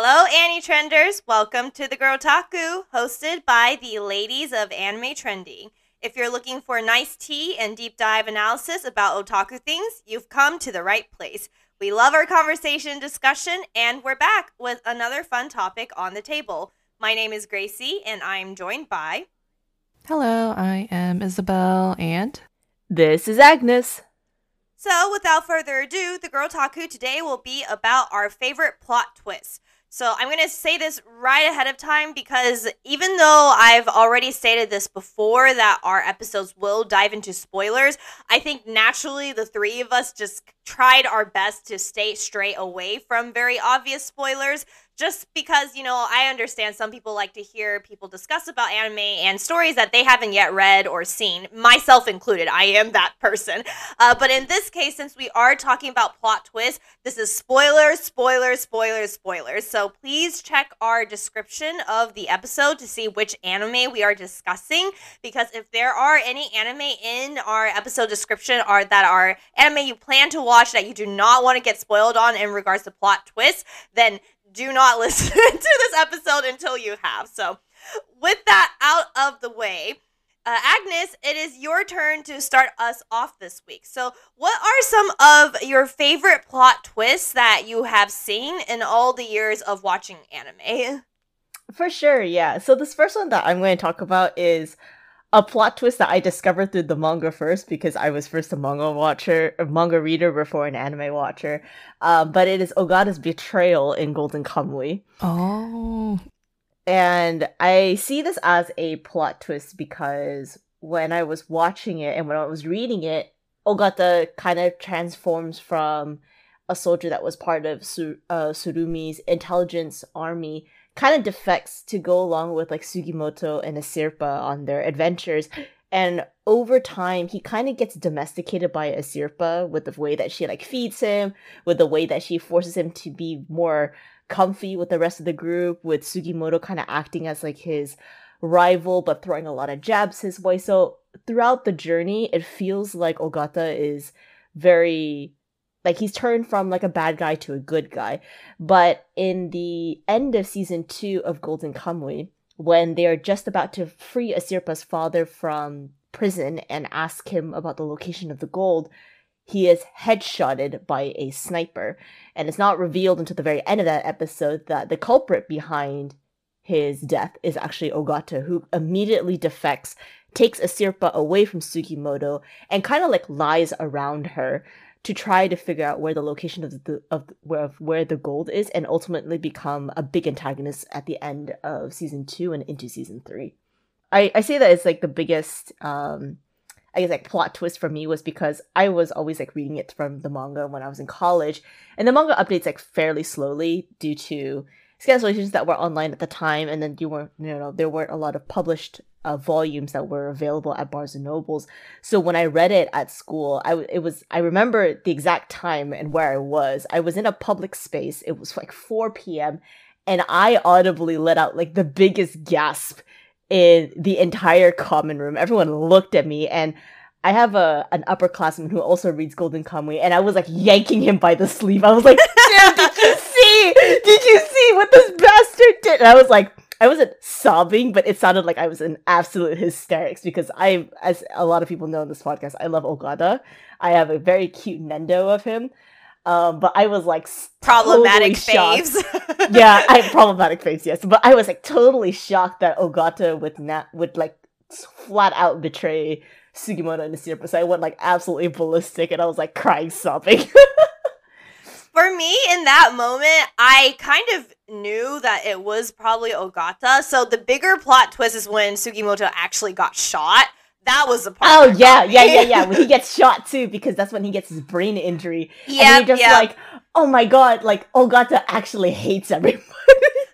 Hello, Annie Trenders. Welcome to the Girltaku, hosted by the ladies of Anime Trendy. If you're looking for nice tea and deep dive analysis about otaku things, you've come to the right place. We love our conversation discussion, and we're back with another fun topic on the table. My name is Gracie, and I'm joined by. Hello, I am Isabel, and. This is Agnes. So, without further ado, the Girltaku today will be about our favorite plot twists. So I'm going to say this right ahead of time because even though I've already stated this before that our episodes will dive into spoilers, I think naturally the three of us just tried our best to stay straight away from very obvious spoilers just because you know i understand some people like to hear people discuss about anime and stories that they haven't yet read or seen myself included. I am that person. Uh, but in this case since we are talking about plot twists this is spoilers spoilers spoilers spoilers so please check our description of the episode to see which anime we are discussing because if there are any anime in our episode description are that are anime you plan to watch that you do not want to get spoiled on in regards to plot twists then do not listen to this episode until you have. So, with that out of the way, uh, Agnes, it is your turn to start us off this week. So, what are some of your favorite plot twists that you have seen in all the years of watching anime? For sure, yeah. So, this first one that I'm going to talk about is a plot twist that I discovered through the manga first because I was first a manga watcher, a manga reader before an anime watcher. Um, but it is Ogata's betrayal in Golden Kamuy. Oh. And I see this as a plot twist because when I was watching it and when I was reading it, Ogata kind of transforms from a soldier that was part of Su- uh, Tsurumi's intelligence army kind of defects to go along with like Sugimoto and Asirpa on their adventures. And over time, he kind of gets domesticated by Asirpa with the way that she like feeds him, with the way that she forces him to be more comfy with the rest of the group, with Sugimoto kind of acting as like his rival but throwing a lot of jabs his way. So throughout the journey, it feels like Ogata is very like he's turned from like a bad guy to a good guy. But in the end of season two of Golden Kamuy, when they are just about to free Asirpa's father from prison and ask him about the location of the gold, he is headshotted by a sniper. And it's not revealed until the very end of that episode that the culprit behind his death is actually Ogata, who immediately defects, takes Asirpa away from Sugimoto, and kind of like lies around her to try to figure out where the location of the of where of where the gold is and ultimately become a big antagonist at the end of season two and into season three. I, I say that it's like the biggest um I guess like plot twist for me was because I was always like reading it from the manga when I was in college. And the manga updates like fairly slowly due to cancellations that were online at the time and then you weren't you know there weren't a lot of published uh, volumes that were available at Barnes and Nobles. So when I read it at school, I it was I remember the exact time and where I was. I was in a public space. It was like 4 p.m. and I audibly let out like the biggest gasp in the entire common room. Everyone looked at me and I have a an upperclassman who also reads Golden Kamuy, and I was like yanking him by the sleeve. I was like, did you see? Did you see what this bastard did?" And I was like, I wasn't sobbing, but it sounded like I was in absolute hysterics because I, as a lot of people know in this podcast, I love Ogata. I have a very cute Nendo of him. Um, but I was like problematic totally faves. yeah, I problematic faves, yes. But I was like totally shocked that Ogata would not would like flat out betray Sugimoto and Asirpa. So I went like absolutely ballistic and I was like crying sobbing. For me, in that moment, I kind of knew that it was probably Ogata. So the bigger plot twist is when Sugimoto actually got shot. That was the part. Oh yeah, yeah, yeah, yeah. When he gets shot too, because that's when he gets his brain injury. Yeah, and you're just yep. like, oh my god, like Ogata actually hates everybody.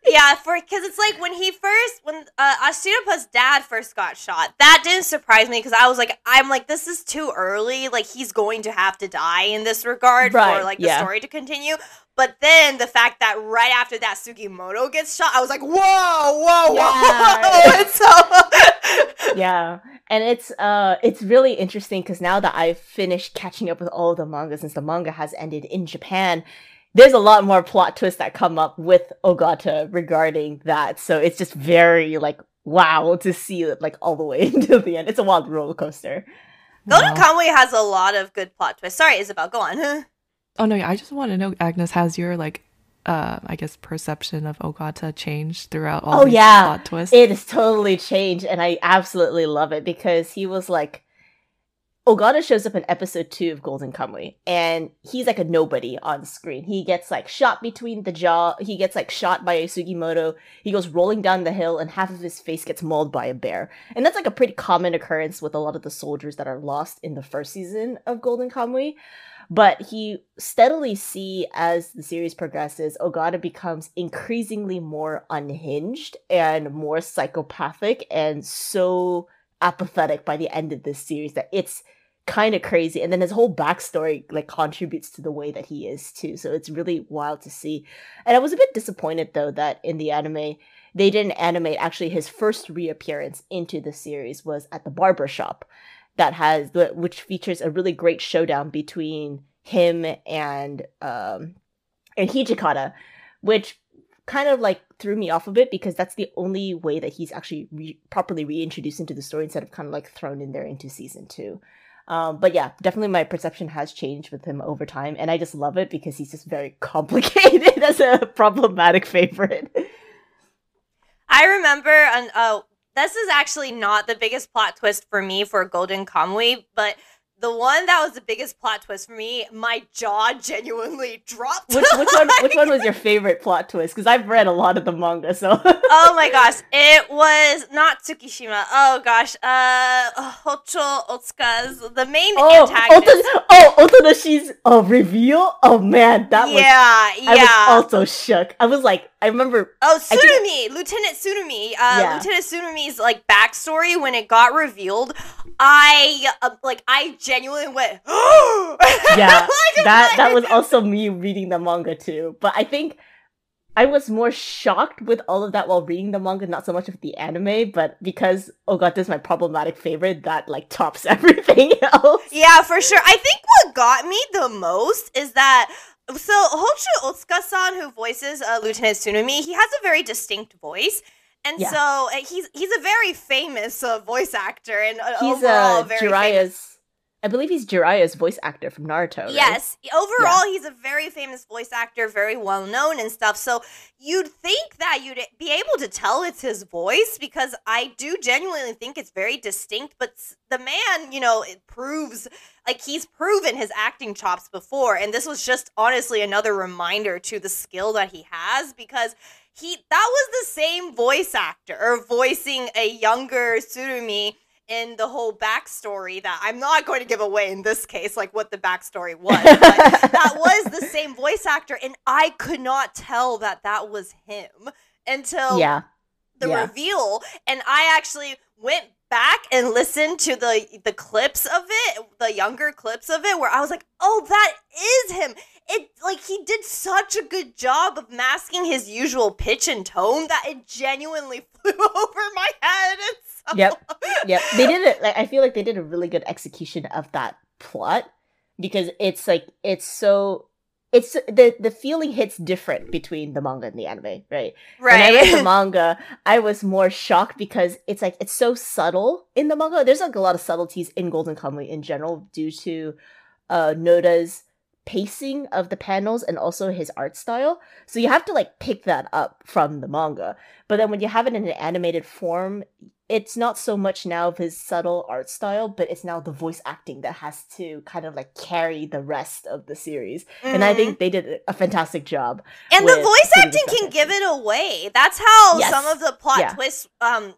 Yeah, for because it's like when he first when uh, Asirpa's dad first got shot, that didn't surprise me because I was like, I'm like, this is too early. Like he's going to have to die in this regard right, for like the yeah. story to continue. But then the fact that right after that Sugimoto gets shot, I was like, whoa, whoa, yeah. whoa. so yeah, and it's uh, it's really interesting because now that I've finished catching up with all the manga since the manga has ended in Japan there's a lot more plot twists that come up with Ogata regarding that. So it's just very like wow to see it like all the way until the end. It's a wild roller coaster. Golden Wow. Kamuy has a lot of good plot twists. Sorry, Isabel, go on. Oh no, I just want to know, Agnes, has your like, uh, I guess perception of Ogata changed throughout all Oh, these yeah. plot twists? It has totally changed, and I absolutely love it because he was like, Ogata shows up in episode two of Golden Kamuy, and he's like a nobody on screen. He gets like shot between the jaw. He gets like shot by a Sugimoto. He goes rolling down the hill, and half of his face gets mauled by a bear. And that's like a pretty common occurrence with a lot of the soldiers that are lost in the first season of Golden Kamuy. But he steadily see as the series progresses, Ogata becomes increasingly more unhinged and more psychopathic and so apathetic by the end of this series that it's kind of crazy. And then his whole backstory like contributes to the way that he is too. So it's really wild to see. And I was a bit disappointed though that in the anime they didn't animate actually his first reappearance into the series was at the barber shop that has which features a really great showdown between him and um and Hijikata, which kind of like threw me off a bit because that's the only way that he's actually re- properly reintroduced into the story instead of kind of like thrown in there into season two. Um, but yeah, definitely my perception has changed with him over time, and I just love it because he's just very complicated as a problematic favorite. I remember, and uh, this is actually not the biggest plot twist for me for Golden Kamuy, but the one that was the biggest plot twist for me, my jaw genuinely dropped. Which which one which one was your favorite plot twist? Because I've read a lot of the manga, so oh my gosh, it was not Tsukishima. Oh gosh, uh, Hochu Otsuka's the main oh antagonist. Oto, oh Otonoshi's oh reveal. Oh man, that was yeah, yeah. I yeah. was also shook. I was like, I remember Oh, Tsurumi, Lieutenant Tsurumi. Uh, Yeah. Lieutenant Tsurumi's like backstory when it got revealed, I uh, like I genuinely went, yeah, Like, that that was also me reading the manga too. But I think I was more shocked with all of that while reading the manga, not so much with the anime, but because Ogata is my problematic favorite, that like tops everything else. Yeah, for sure. I think what got me the most is that so Hochu Otsuka-san, who voices uh, Lieutenant Tsurumi, he has a very distinct voice. And Yeah. so uh, he's he's a very famous uh, voice actor and uh, He's overall uh, very famous Jiraiya's. I believe he's Jiraiya's voice actor from Naruto. right? Yes. Overall, he's a very famous voice actor, very well known and stuff. So you'd think that you'd be able to tell it's his voice because I do genuinely think it's very distinct. But the man, you know, it proves like he's proven his acting chops before. And this was just honestly another reminder to the skill that he has because he that was the same voice actor voicing a younger Tsurumi in the whole backstory that I'm not going to give away in this case, like what the backstory was. But that was the same voice actor, and I could not tell that that was him until Yeah. the yeah. reveal. And I actually went back and listen to the the clips of it, the younger clips of it, where I was like, "Oh, that is him." It like he did such a good job of masking his usual pitch and tone that it genuinely flew over my head. And so, Yep. Yep. They did it like I feel like they did a really good execution of that plot because it's like it's so it's the the feeling hits different between the manga and the anime, right? Right. When I read the manga, I was more shocked because it's like it's so subtle in the manga. There's like a lot of subtleties in Golden Kamuy in general due to uh Noda's pacing of the panels and also his art style. So you have to like pick that up from the manga. But then when you have it in an animated form, it's not so much now of his subtle art style, but it's now the voice acting that has to kind of like carry the rest of the series. And I think they did a fantastic job. and the voice acting can give it away. That's how Yes. some of the plot Yeah. twists um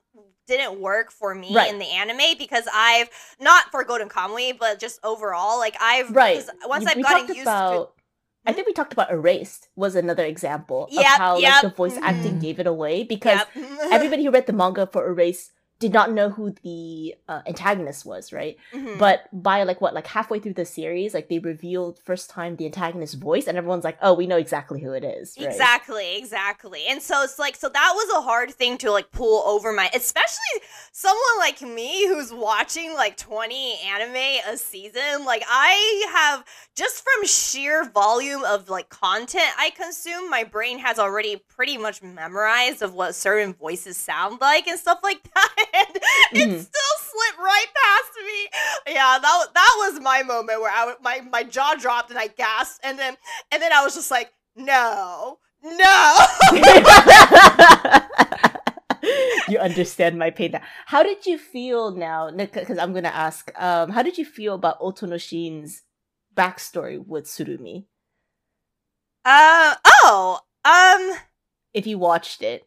didn't work for me Right. in the anime because I've not for Golden Kamuy, but just overall, like I've right. Once I've gotten used about, to I think we talked about Erased was another example of how yep, like the voice acting mhm. gave it away because Yep. everybody who read the manga for Erased did not know who the uh, antagonist was, right? Mhm. But by like what, like halfway through the series, like they revealed first time the antagonist's voice, and everyone's like, "Oh, we know exactly who it is." Right? Exactly, exactly. And so it's like so that was a hard thing to like pull over my especially someone like me who's watching like 20 anime a season. Like I have just from sheer volume of like content I consume, my brain has already pretty much memorized of what certain voices sound like and stuff like that. And it Mhm. still slipped right past me. Yeah, that that was my moment where I my my jaw dropped and I gasped and then and then I was just like, no, no. you understand my pain now. How did you feel now? Because I'm gonna ask. Um, how did you feel about Otonoshin's backstory with Tsurumi? uh oh. Um, If you watched it,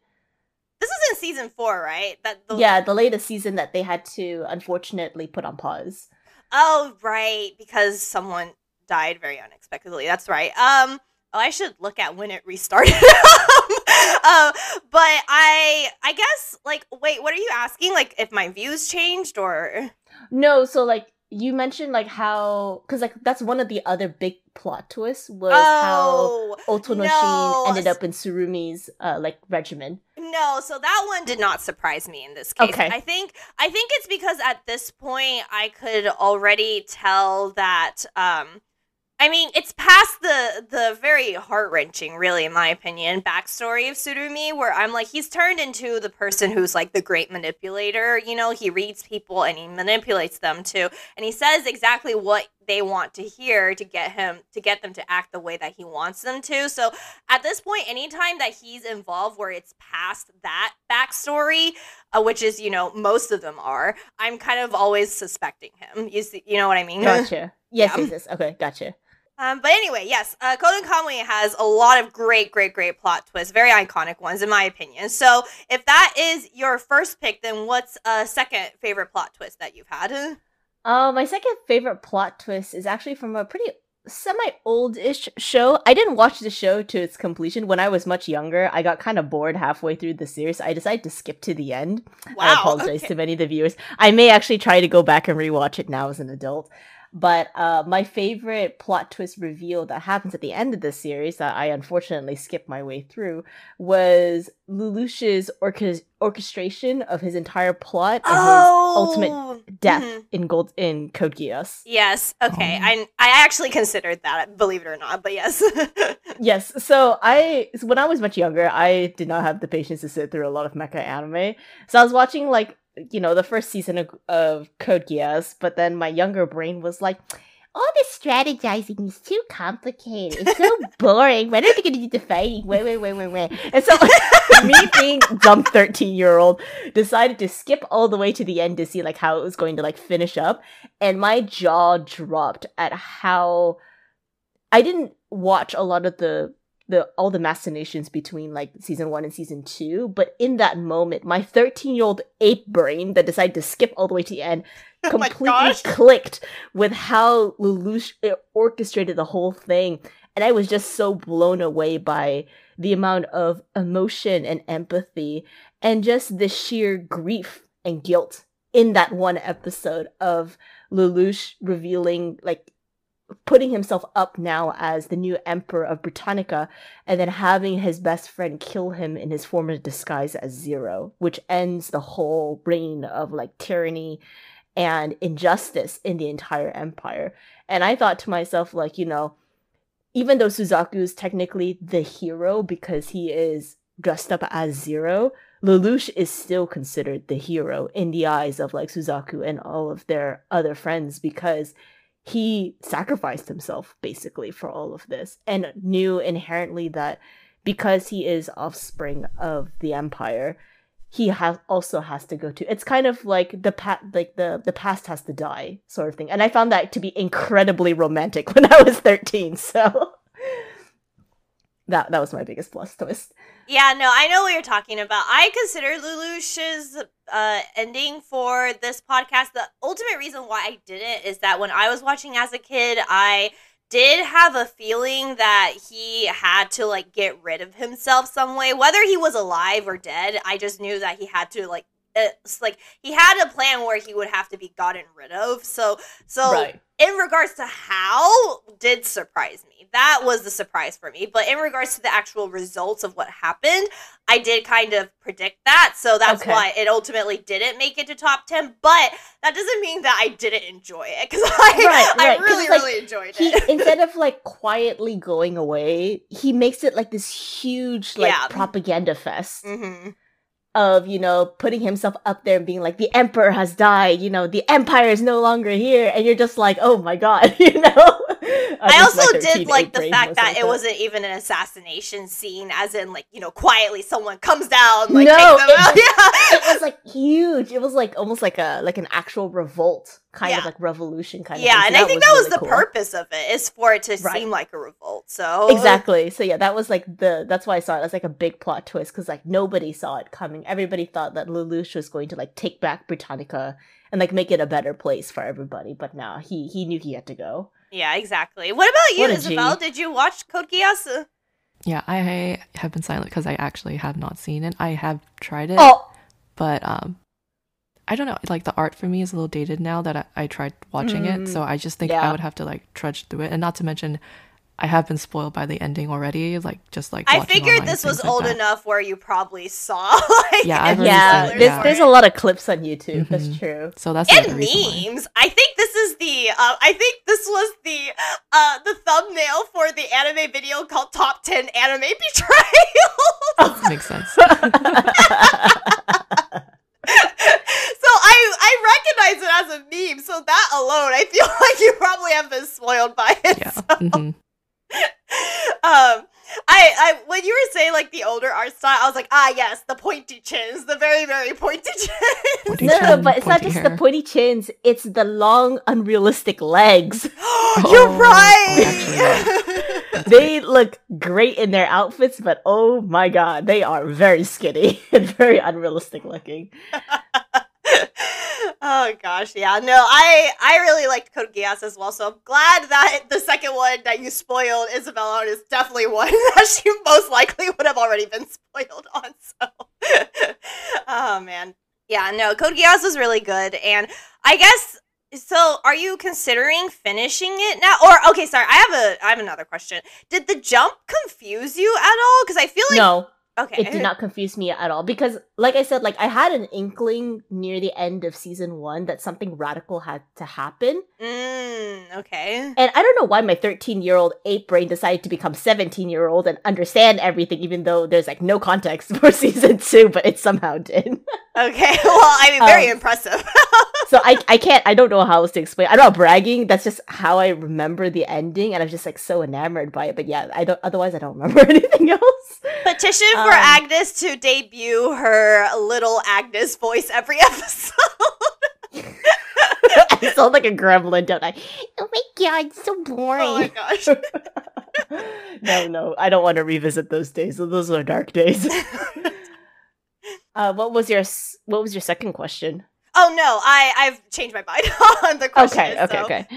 this is in season four, right? That the, yeah, the latest season that they had to unfortunately put on pause. Oh, right, because someone died very unexpectedly. That's right. Um. Oh, I should look at when it restarted. um, but I, I guess, like, wait, what are you asking? Like, if my views changed or? No, so like you mentioned like how because like that's one of the other big plot twists was oh, how Otonoshin no. ended up in Tsurumi's uh like regimen. No, so that one did not surprise me in this case. Okay. I think I think it's because at this point I could already tell that um I mean, it's past the the very heart wrenching, really, in my opinion, backstory of Tsurumi, where I'm like, he's turned into the person who's like the great manipulator. You know, he reads people and he manipulates them too, and he says exactly what they want to hear to get him to get them to act the way that he wants them to. So at this point, anytime that he's involved where it's past that backstory, uh, which is you know most of them are, I'm kind of always suspecting him. You see, you know what I mean? Gotcha. Yes, Yeah. yes, yes. Okay, gotcha. Um, but anyway, yes, uh, Kamuy has a lot of great, great, great plot twists, very iconic ones in my opinion. So if that is your first pick, then what's a second favorite plot twist that you've had? Uh, my second favorite plot twist is actually from a pretty semi old-ish show. I didn't watch the show to its completion when I was much younger. I got kind of bored halfway through the series. I decided to skip to the end. I Wow. apologize okay. to many of the viewers. I may actually try to go back and rewatch it now as an adult. But uh, my favorite plot twist reveal that happens at the end of the series that I unfortunately skipped my way through was Lelouch's orchest- orchestration of his entire plot and Oh, ultimate his death mhm. in Gold in Code Geass. Yes. Okay. Oh. I I actually considered that, believe it or not. But yes. Yes, so I so when I was much younger, I did not have the patience to sit through a lot of mecha anime. So I was watching like you know the first season of, of Code Geass, but then my younger brain was like, "All this strategizing is too complicated. It's so boring. When are they going to do the fighting? Wait, wait, wait, wait, wait." And so me being dumb thirteen year old decided to skip all the way to the end to see like how it was going to like finish up, and my jaw dropped at how I didn't watch a lot of the the all the machinations between like season one and season two, but in that moment, my 13 year old ape brain that decided to skip all the way to the end Oh completely gosh. clicked with how Lelouch uh, orchestrated the whole thing. And I was just so blown away by the amount of emotion and empathy and just the sheer grief and guilt in that one episode of Lelouch revealing like putting himself up now as the new emperor of Britannica and then having his best friend kill him in his former disguise as Zero, which ends the whole reign of like tyranny and injustice in the entire empire. And I thought to myself, like, you know, even though Suzaku is technically the hero because he is dressed up as Zero, Lelouch is still considered the hero in the eyes of like Suzaku and all of their other friends because he sacrificed himself basically for all of this and knew inherently that because he is offspring of the empire he has also has to go to it's kind of like the pa- like the the past has to die sort of thing. And i found that to be incredibly romantic when i was 13 so that that was my biggest plus twist Yeah, no, I know what you're talking about. I consider Lelouch's uh, ending for this podcast. The ultimate reason why I didn't is that when I was watching as a kid, I did have a feeling that he had to like get rid of himself some way, whether he was alive or dead. I just knew that he had to like it's like he had a plan where he would have to be gotten rid of. So so right. in regards to how did surprise me. That was the surprise for me. But in regards to the actual results of what happened, I did kind of predict that. So that's Okay. why it ultimately didn't make it to top 10. But that doesn't mean that I didn't enjoy it because I, Right, I right, really, like really enjoyed He it. instead of like quietly going away, he makes it like this huge like Yeah. propaganda fest hmm of you know putting himself up there and being like the emperor has died, you know the empire is no longer here, and you're just like oh my god, you know. I also 13 did like the fact was that like it wasn't even an assassination scene, as in like you know quietly someone comes down like No, them it- out. Yeah, it was like huge. It was like almost like a like an actual revolt kind Yeah. of like revolution kind of. yeah, and I think that was really the cool. purpose of it is for it to Right. seem like a revolt. So Exactly. So yeah, that was like the that's why I saw it as like a big plot twist because like nobody saw it coming. Everybody thought that Lelouch was going to like take back Britannica and like make it a better place for everybody, but now he he knew he had to go. Yeah, exactly. What about you, What Isabel? G. Did you watch Code Geass? Yeah, I have been silent because I actually have not seen it. I have tried it, Oh, but um, I don't know. Like the art for me is a little dated now that I, I tried watching it, so I just think yeah. I would have to like trudge through it, and not to mention, I have been spoiled by the ending already. Like just like I figured this was things like old that. enough where you probably saw like Yeah, I've yeah. spoilers spoilers There's for there's a lot of clips on YouTube. That's Mhm. true. So that's and reason why. memes. I think this is the. Uh, I think this was the uh, the thumbnail for the anime video called "Top Ten Anime Betrayal." Makes sense. so I I recognize it as a meme. So that alone, I feel like you probably have been spoiled by it. yeah. So, mhm. Um, I I when you were saying like the older art style, I was like, ah, yes, the pointy chins, the very very pointy chins. Pointy no, no, chin, but it's not just hair. the pointy chins. It's the long, unrealistic legs. You're Oh, right. they look great in their outfits, but oh my god, they are very skinny and very unrealistic looking. oh gosh, yeah. No, I I really liked Code Geass as well. So I'm glad that the second one that you spoiled Isabel on is definitely one that she most likely would have already been spoiled on. So, oh man, yeah. No, Code Geass was really good, and I guess. So, are you considering finishing it now? Or okay, sorry, I have a I have another question. Did the jump confuse you at all? Because I feel like No, okay, it did not confuse me at all because, like I said, like I had an inkling near the end of season one that something radical had to happen, Mm, okay. and I don't know why my 13 year old ape brain decided to become 17 year old and understand everything, even though there's like no context for season two, but it somehow did. Okay. Well, I mean, very Um, impressive. so I I can't I don't know how else to explain. I'm not bragging. That's just how I remember the ending, and I'm just like so enamored by it. But yeah, I don't. Otherwise, I don't remember anything else. Petition for Um, Agnes to debut her little Agnes voice every episode. I sound like a gremlin, don't I? Oh my god, it's so boring. oh my gosh. no, no, I don't want to revisit those days. Those are dark days. uh, what was your What was your second question? Oh no, I I've changed my mind on the question. Okay, okay, so- okay.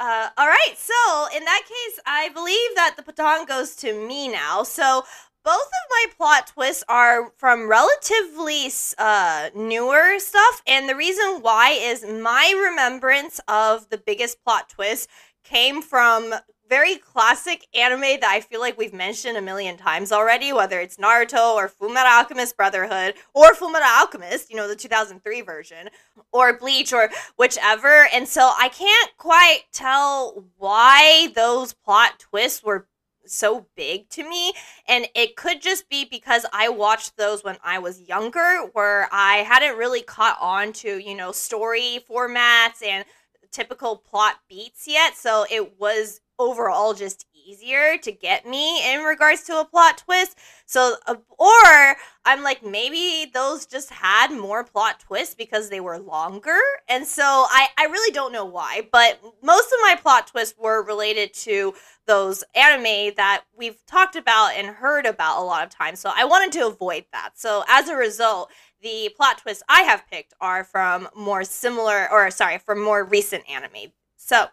Uh, all right, so in that case, I believe that the baton goes to me now. So both of my plot twists are from relatively uh, newer stuff, and the reason why is my remembrance of the biggest plot twist came from very classic anime that I feel like we've mentioned a million times already, whether it's Naruto or Fullmetal Alchemist Brotherhood or Fullmetal Alchemist, you know, the 2003 version, or Bleach or whichever. And so I can't quite tell why those plot twists were so big to me. And it could just be because I watched those when I was younger, where I hadn't really caught on to, you know, story formats and typical plot beats yet. So it was overall just easier to get me in regards to a plot twist. So, or I'm like, maybe those just had more plot twists because they were longer. And so I, I really don't know why, but most of my plot twists were related to those anime that we've talked about and heard about a lot of times. So I wanted to avoid that. So as a result, the plot twists I have picked are from more similar, or sorry, from more recent anime. So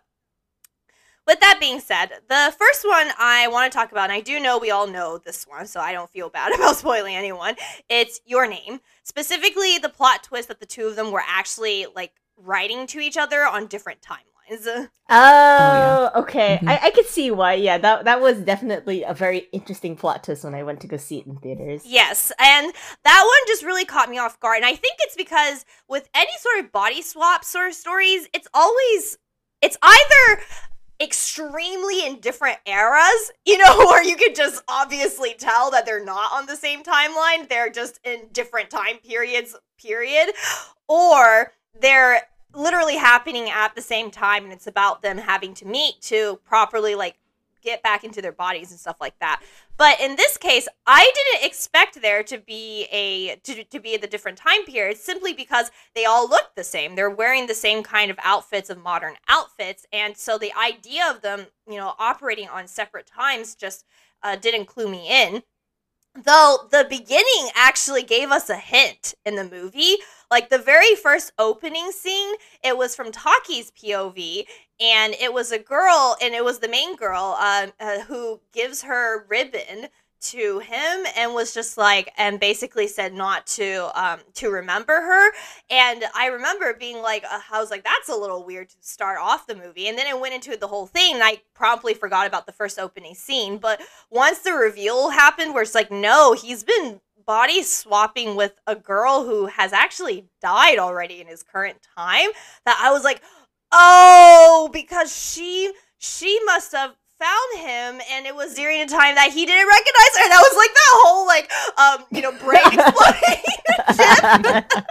with that being said, the first one I want to talk about, and I do know we all know this one, so I don't feel bad about spoiling anyone. It's your name. Specifically, the plot twist that the two of them were actually like writing to each other on different timelines. Oh, okay. Mhm. I, I could see why. Yeah, that that was definitely a very interesting plot twist when I went to go see it in theaters. Yes, and that one just really caught me off guard. And I think it's because with any sort of body swap sort of stories, it's always it's either extremely in different eras, you know, where you could just obviously tell that they're not on the same timeline, they're just in different time periods, period, or they're literally happening at the same time and it's about them having to meet to properly like get back into their bodies and stuff like that. But in this case, I didn't expect there to be a to, to be the different time periods simply because they all look the same. They're wearing the same kind of outfits of modern outfits, and so the idea of them, you know, operating on separate times just uh, didn't clue me in. Though the beginning actually gave us a hint in the movie. Like the very first opening scene, it was from Taki's POV, and it was a girl, and it was the main girl uh, uh, who gives her ribbon to him and was just like and basically said not to um to remember her. And i remember being like uh, i was like that's a little weird to start off the movie. And then it went into the whole thing and i promptly forgot about the first opening scene. But once the reveal happened where it's like no he's been body swapping with a girl who has actually died already in his current time that i was like oh because she she must have found him and it was during a time that he didn't recognize her. And that was like that whole like um you know brain exploding.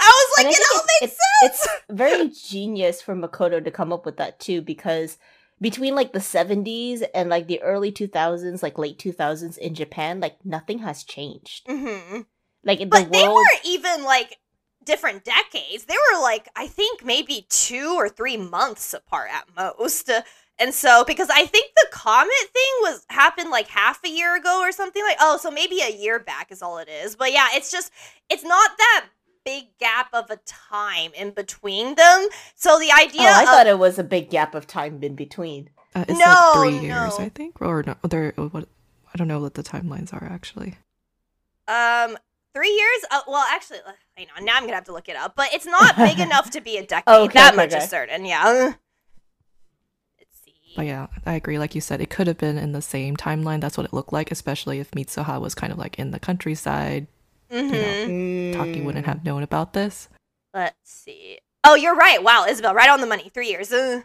I was like I it all makes it's, it's, it's very genius for Makoto to come up with that too, because between like the 70s and like the early 2000s, like late 2000s in Japan, like nothing has changed. hmm Like the but they world. weren't even like different decades they were like i think maybe two or three months apart at most and so because i think the comet thing was happened like half a year ago or something like oh so maybe a year back is all it is but yeah it's just it's not that big gap of a time in between them so the idea Oh, I of thought it was a big gap of time in between. Uh, it's No, like three years, no. I think, or no, they're what I don't know what the timelines are actually. um three years uh, well actually uh, hang on now i'm gonna have to look it up but it's not big enough to be a decade Okay, that okay, much okay. is certain yeah let's see But yeah, I agree. Like you said, it could have been in the same timeline. That's what it looked like, especially if Mitsuha was kind of like in the countryside. Mhm. Taki wouldn't have known about this. Let's see. Oh, you're right. Wow, Isabel, right on the money. Three years. Ugh.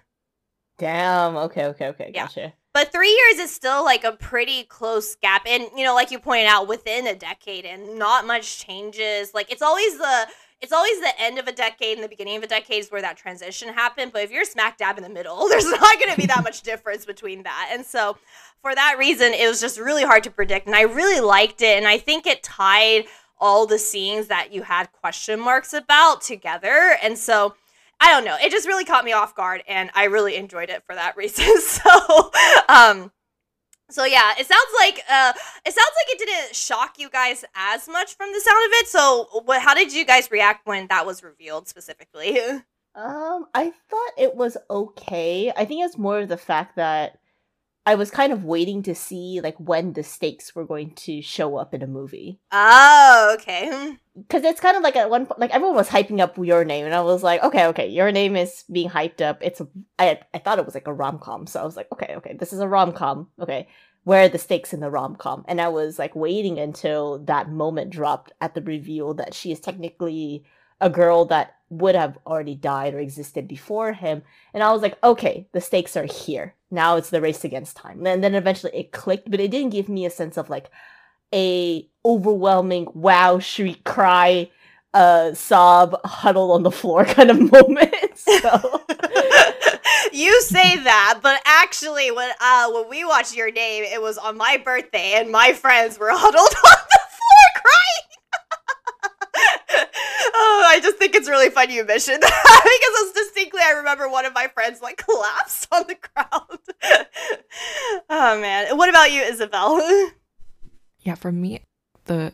Damn. Okay. Okay. Okay. Yeah. Gotcha. But three years is still like a pretty close gap. And, you know, like you pointed out, within a decade and not much changes. Like, it's always the. It's always the end of a decade and the beginning of a decade is where that transition happened. But if you're smack dab in the middle, there's not going to be that much difference between that. And so, for that reason, it was just really hard to predict. And I really liked it. And I think it tied all the scenes that you had question marks about together. And so, I don't know. It just really caught me off guard, and I really enjoyed it for that reason. So, um, so yeah, it sounds like uh, it sounds like it didn't shock you guys as much from the sound of it. So, what? How did you guys react when that was revealed specifically? Um, I thought it was okay. I think it's more of the fact that I was kind of waiting to see like when the stakes were going to show up in a movie. oh, okay. Because it's kind of like at one point, like everyone was hyping up your name, and I was like, okay, okay, your name is being hyped up. It's a, I, I thought it was like a rom com, so I was like, okay, okay, this is a rom com. Okay, where are the stakes in the rom com? And I was like waiting until that moment dropped at the reveal that she is technically a girl that would have already died or existed before him. And I was like, okay, the stakes are here. Now it's the race against time. And then eventually it clicked, but it didn't give me a sense of like a overwhelming wow, shriek, cry, uh, sob, huddle on the floor kind of moment. So you say that, but actually, when uh when we watched your name, it was on my birthday, and my friends were huddled on I just think it's really funny you mentioned that because it's distinctly I remember one of my friends like collapsed on the ground. oh man, what about you, Isabel? Yeah, for me, the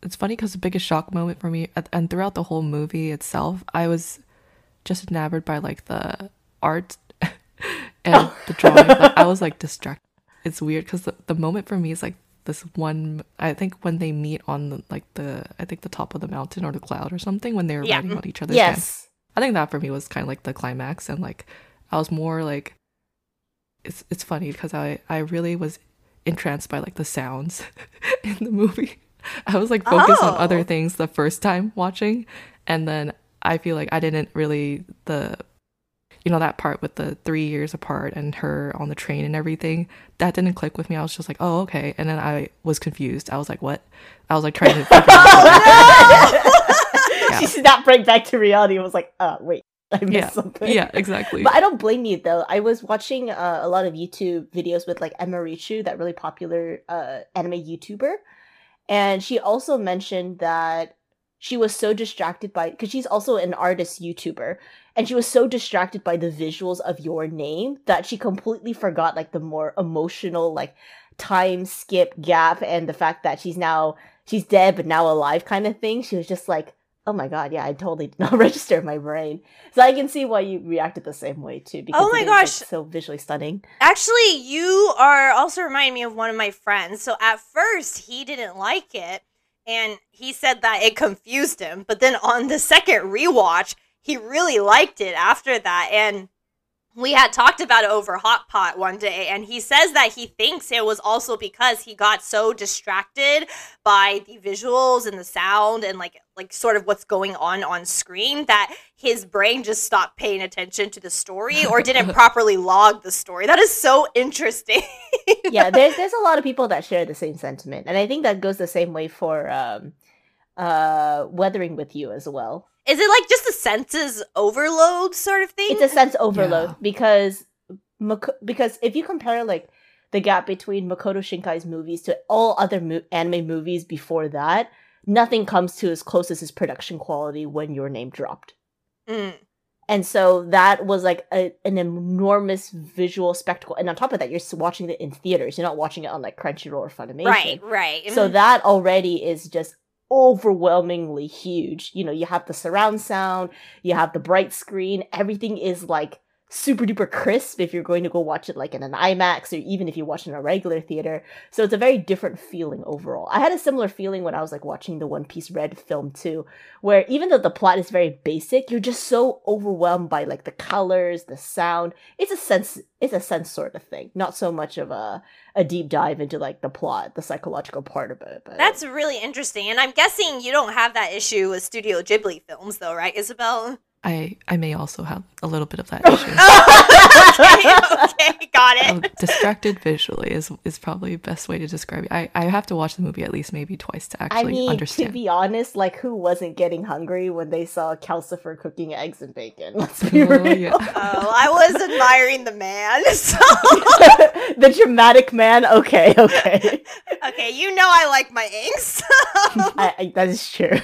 it's funny because the biggest shock moment for me, and throughout the whole movie itself, I was just enamored by like the art and the drawing. Like, I was like distracted. It's weird because the, the moment for me is like this one. I think when they meet on the like the I think the top of the mountain or the cloud or something when they were Yeah. riding on each other's yes. I think that for me was kind of like the climax, and like I was more like, it's it's funny because I I really was entranced by like the sounds in the movie. I was like focused on Oh. other things the first time watching, and then I feel like I didn't really the you know that part with the three years apart and her on the train and everything that didn't click with me. I was just like, oh okay, and then I was confused. I was like, what? I was like trying to figure out. Yeah. she snapped right back to reality and was like, "Uh, wait, I missed yeah, something." yeah, exactly. But I don't blame you though. I was watching uh, a lot of YouTube videos with like Emirichu, that really popular uh, anime YouTuber, and she also mentioned that she was so distracted by because she's also an artist YouTuber, and she was so distracted by the visuals of your name that she completely forgot like the more emotional like time skip gap and the fact that she's now she's dead but now alive kind of thing. She was just like. Oh my god, yeah, I totally did not register in my brain. So I can see why you reacted the same way too. Because Oh my it is, like, gosh. so visually stunning. Actually, you are also reminding me of one of my friends. So at first, he didn't like it, and he said that it confused him. But then on the second rewatch, he really liked it after that. And we had talked about it over Hot Pot one day, and he says that he thinks it was also because he got so distracted by the visuals and the sound and like like sort of what's going on on screen that his brain just stopped paying attention to the story or didn't properly log the story. That is so interesting. yeah, there's there's a lot of people that share the same sentiment, and I think that goes the same way for um, uh, weathering with you as well. Is it like just a senses overload sort of thing? It's a sense overload Yeah. because because if you compare like the gap between Makoto Shinkai's movies to all other mo- anime movies before that, nothing comes to as close as his production quality when your name dropped. Mm. And so that was like a, an enormous visual spectacle. And on top of that, you're watching it in theaters. You're not watching it on like Crunchyroll or Funimation. Right, right. So Mhm. that already is just overwhelmingly huge. You know, you have the surround sound, you have the bright screen, everything is like super duper crisp if you're going to go watch it like in an IMAX or even if you watch it in a regular theater. So it's a very different feeling overall. I had a similar feeling when I was like watching the One Piece Red film too, where even though the plot is very basic, you're just so overwhelmed by like the colors, the sound. It's a sense it's a sense sort of thing, not so much of a a deep dive into like the plot, the psychological part of it. But That's really interesting. And I'm guessing you don't have that issue with Studio Ghibli films, though, right, Isabel? I I may also have a little bit of that issue. okay, okay, got it. I'm distracted visually is is probably the best way to describe it. I, I have to watch the movie at least maybe twice to I actually mean, understand. to be honest, like who wasn't getting hungry when they saw Calcifer cooking eggs and bacon? Let's be Oh, real. yeah. Oh, I was admiring the man. So, the dramatic man. Okay, okay, okay, you know I like my inks. I, I, that is true.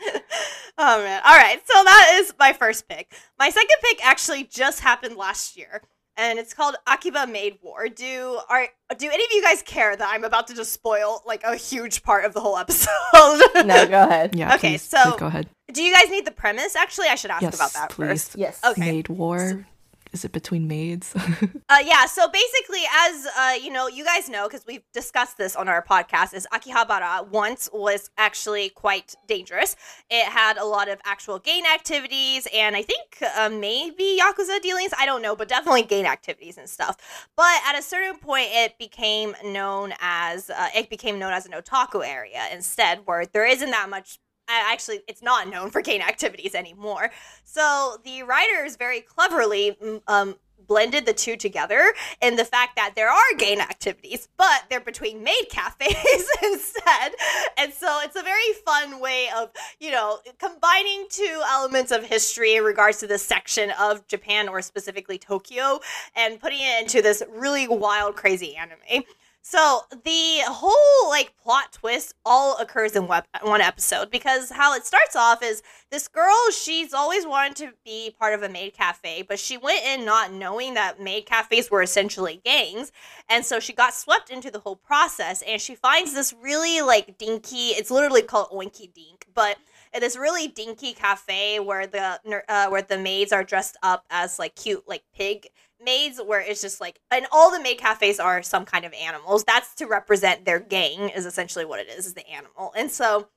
oh man. All right. So that is my first pick. My second pick actually just happened last year. And it's called Akiba Maid War. Do are do any of you guys care that I'm about to just spoil like a huge part of the whole episode? No, go ahead. Yeah, Okay, please, so- please go ahead. do you guys need the premise? Actually, I should ask Yes, about that please. first. Yes. Okay. Maid war. Is it between maids? Uh, yeah, so basically, as uh, you know, you guys know because we've discussed this on our podcast, is Akihabara once was actually quite dangerous. It had a lot of actual gain activities, and I think uh, maybe yakuza dealings. I don't know, but definitely gain activities and stuff. But at a certain point, it became known as uh, it became known as an otaku area instead, where there isn't that much. Actually, it's not known for gain activities anymore. So the writers very cleverly mm, um, blended the two together in the fact that there are gain activities, but they're between maid cafes instead. And so it's a very fun way of, you know, combining two elements of history in regards to this section of Japan or specifically Tokyo and putting it into this really wild, crazy anime. So the whole like plot twist all occurs in one episode because how it starts off is this girl she's always wanted to be part of a maid cafe but she went in not knowing that maid cafes were essentially gangs. And so she got swept into the whole process and she finds this really like dinky it's literally called oinky dink but this really dinky cafe where the uh, where the maids are dressed up as like cute like pig maids where it's just like and all the maid cafes are some kind of animals. That's to represent their gang is essentially what it is is the animal. And so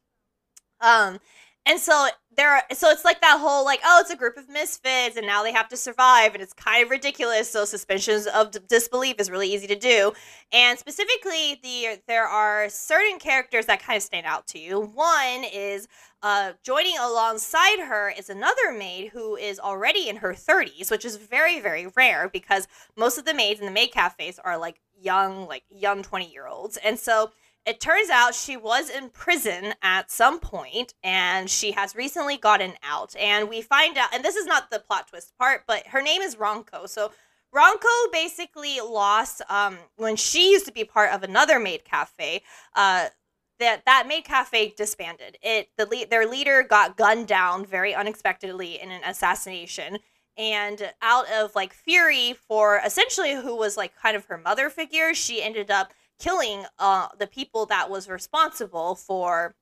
um and so there are, so it's like that whole like oh it's a group of misfits and now they have to survive and it's kind of ridiculous. So suspensions of d- disbelief is really easy to do. And specifically the there are certain characters that kind of stand out to you. One is uh, joining alongside her is another maid who is already in her 30s which is very very rare because most of the maids in the maid cafes are like young like young 20 year olds. And so it turns out she was in prison at some point and she has recently gotten out. And we find out, and this is not the plot twist part, but her name is Ronko. So Ronko basically lost um, when she used to be part of another maid cafe. Uh, that that maid cafe disbanded. It the their leader got gunned down very unexpectedly in an assassination, and out of like fury for essentially who was like kind of her mother figure, she ended up killing uh, the people that was responsible for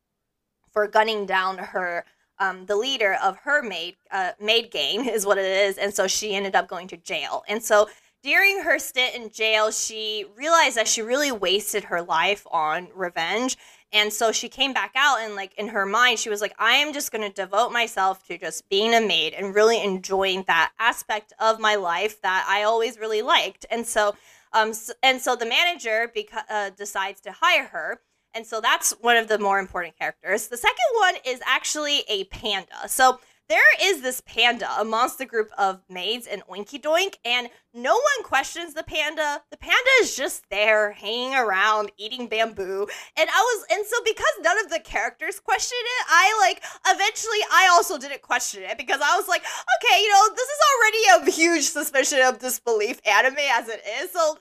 for gunning down her um, the leader of her maid uh, maid gang is what it is and so she ended up going to jail. And so during her stint in jail she realized that she really wasted her life on revenge. And so she came back out and like in her mind she was like i am just going to devote myself to just being a maid and really enjoying that aspect of my life that i always really liked. And so um, so, and so the manager beca- uh, decides to hire her. And so that's one of the more important characters. The second one is actually a panda. So there is this panda amongst the group of maids and Oinky Doink, and no one questions the panda. The panda is just there, hanging around, eating bamboo. And I was, and so because none of the characters questioned it, I like eventually I also didn't question it because I was like, okay, you know, this is already a huge suspicion of disbelief anime as it is. So,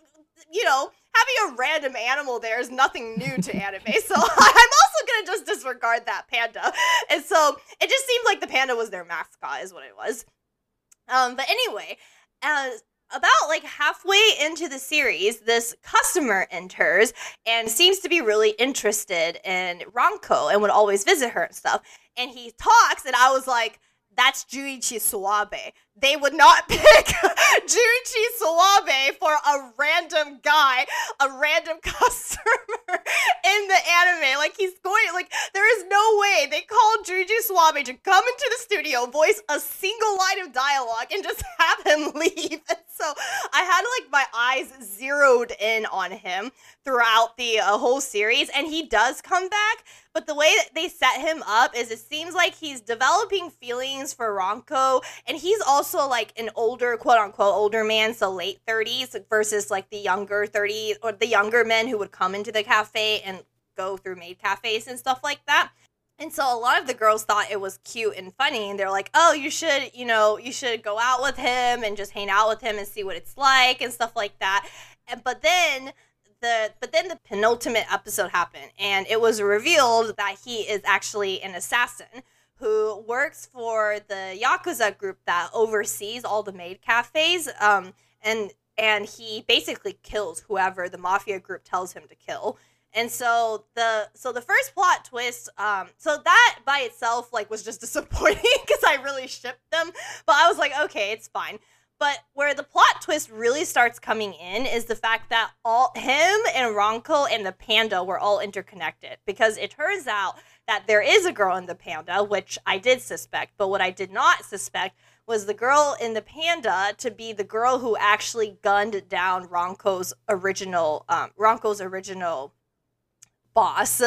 you know, having a random animal there is nothing new to anime. So I'm also gonna just disregard that panda. And so it just seemed like the panda was their mascot, is what it was. Um, but anyway, uh, about like halfway into the series, this customer enters and seems to be really interested in Ranko and would always visit her and stuff. And he talks, and I was like, that's Junichi Suwabe. They would not pick Junichi Suwabe for a random guy, a random customer in the anime. Like he's going, like there is no way they called Junichi Suwabe to come into the studio, voice a single line of dialogue, and just have him leave. And so I had like my eyes zeroed in on him throughout the uh, whole series, and he does come back but the way that they set him up is it seems like he's developing feelings for Ranko, and he's also like an older, quote unquote, older man, so late 30s versus like the younger 30s or the younger men who would come into the cafe and go through maid cafes and stuff like that. And so a lot of the girls thought it was cute and funny, and they're like, "Oh, you should, you know, you should go out with him and just hang out with him and see what it's like and stuff like that." And, but then the but then the penultimate episode happened and it was revealed that he is actually an assassin who works for the yakuza group that oversees all the maid cafes um and and he basically kills whoever the mafia group tells him to kill. And so the so the first plot twist um so that by itself like was just disappointing because i really shipped them. But i was like okay it's fine but where the plot twist really starts coming in is the fact that all him and Ranko and the panda were all interconnected because it turns out that there is a girl in the panda, which I did suspect, but what I did not suspect was the girl in the panda to be the girl who actually gunned down Ranko's original um, Ranko's original boss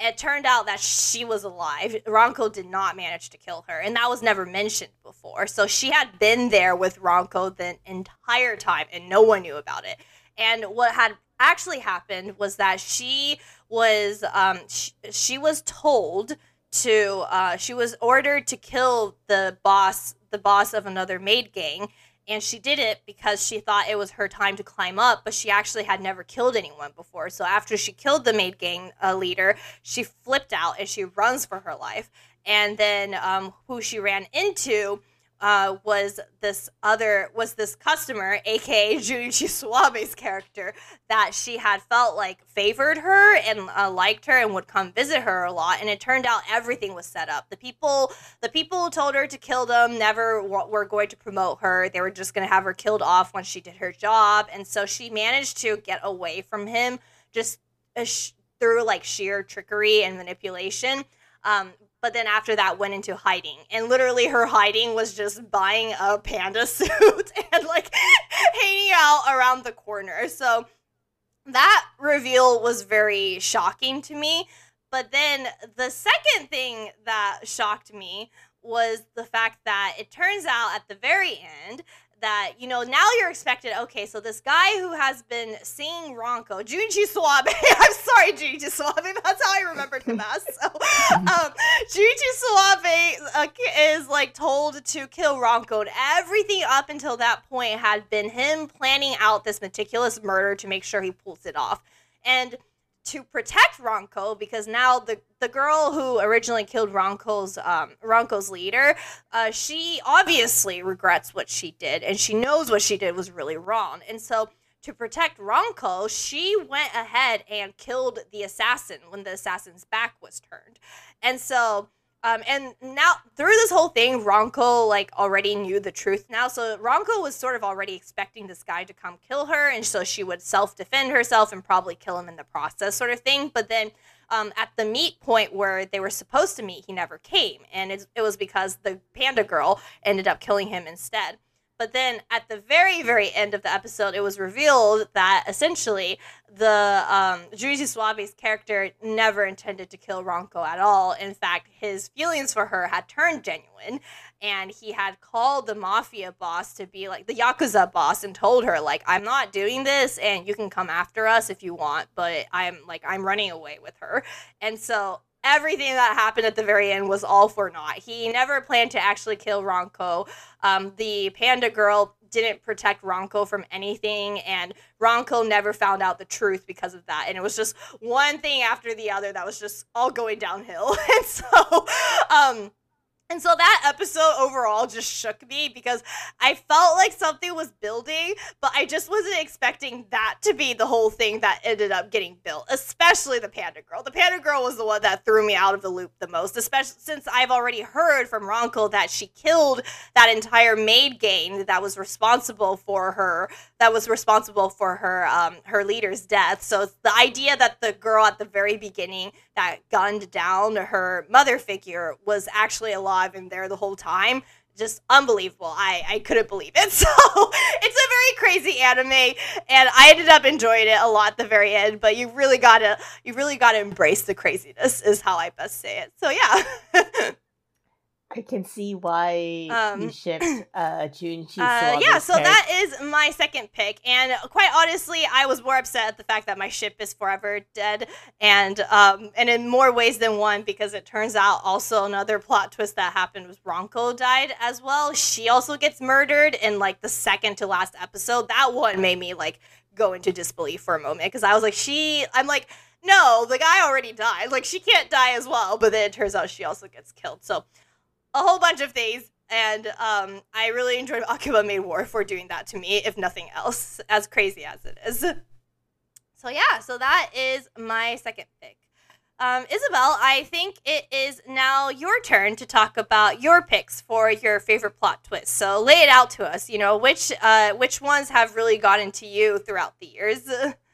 it turned out that she was alive. Ranko did not manage to kill her, and that was never mentioned before. So she had been there with Ranko the entire time, and no one knew about it. And what had actually happened was that she was um, she, she was told to uh, she was ordered to kill the boss the boss of another maid gang and she did it because she thought it was her time to climb up but she actually had never killed anyone before. So after she killed the maid gang uh, leader she flipped out and she runs for her life. And then um, who she ran into uh, was this other was this customer, aka Junichi Suwabe's character, that she had felt like favored her and uh, liked her and would come visit her a lot. And it turned out everything was set up. The people the people told her to kill them, never w- were going to promote her. They were just going to have her killed off once she did her job. And so she managed to get away from him just uh, sh- through like sheer trickery and manipulation. Um, but then after that went into hiding. And literally her hiding was just buying a panda suit and like hanging out around the corner. So that reveal was very shocking to me. But then the second thing that shocked me was the fact that it turns out at the very end that you know now you're expected okay so this guy who has been seeing Ranko Junichi Suwabe I'm sorry Junichi Suwabe that's how I remembered him as so um, Junichi Suwabe uh, is like told to kill Ranko and everything up until that point had been him planning out this meticulous murder to make sure he pulls it off. And to protect Ranko because now the the girl who originally killed Ranko's um, Ranko's leader, uh, she obviously regrets what she did and she knows what she did was really wrong. And so to protect Ranko, she went ahead and killed the assassin when the assassin's back was turned. And so um, and now through this whole thing, Ranko like already knew the truth now. So Ranko was sort of already expecting this guy to come kill her, and so she would self defend herself and probably kill him in the process, sort of thing. But then um, at the meet point where they were supposed to meet, he never came, and it, it was because the panda girl ended up killing him instead. But then at the very, very end of the episode, it was revealed that essentially the um, Junichi Suwabe's character never intended to kill Ranko at all. In fact, his feelings for her had turned genuine, and he had called the mafia boss to be like the yakuza boss and told her like, "I'm not doing this, and you can come after us if you want, but I'm like I'm running away with her." And so everything that happened at the very end was all for naught. He never planned to actually kill Ranko. Um, the panda girl didn't protect Ranko from anything, and Ranko never found out the truth because of that. And it was just one thing after the other that was just all going downhill. and so, um, and so that episode overall just shook me because I felt like something was building, but I just wasn't expecting that to be the whole thing that ended up getting built, especially the Panda Girl. The Panda Girl was the one that threw me out of the loop the most, especially since I've already heard from Ranko that she killed that entire maid gang that was responsible for her that was responsible for her um, her leader's death. So the idea that the girl at the very beginning that gunned down her mother figure was actually alive and there the whole time just unbelievable. I, I couldn't believe it. So it's a very crazy anime and I ended up enjoying it a lot at the very end, but you really gotta you really gotta embrace the craziness is how I best say it. So yeah. I can see why Um, you shipped uh Junichi Uh, yeah, so character. that is my second pick, and quite honestly, I was more upset at the fact that my ship is forever dead, and um, and in more ways than one, because it turns out also another plot twist that happened was Ranko died as well. She also gets murdered in like the second to last episode. That one made me like go into disbelief for a moment because I was like, she, I'm like. No, the guy already died. Like she can't die as well, but then it turns out she also gets killed. So a whole bunch of things and um, I really enjoyed Akiba Maid War for doing that to me, if nothing else, as crazy as it is. So yeah, so that is my second pick. Um, Isabel, I think it is now your turn to talk about your picks for your favorite plot twists. So lay it out to us. You know which uh, which ones have really gotten to you throughout the years.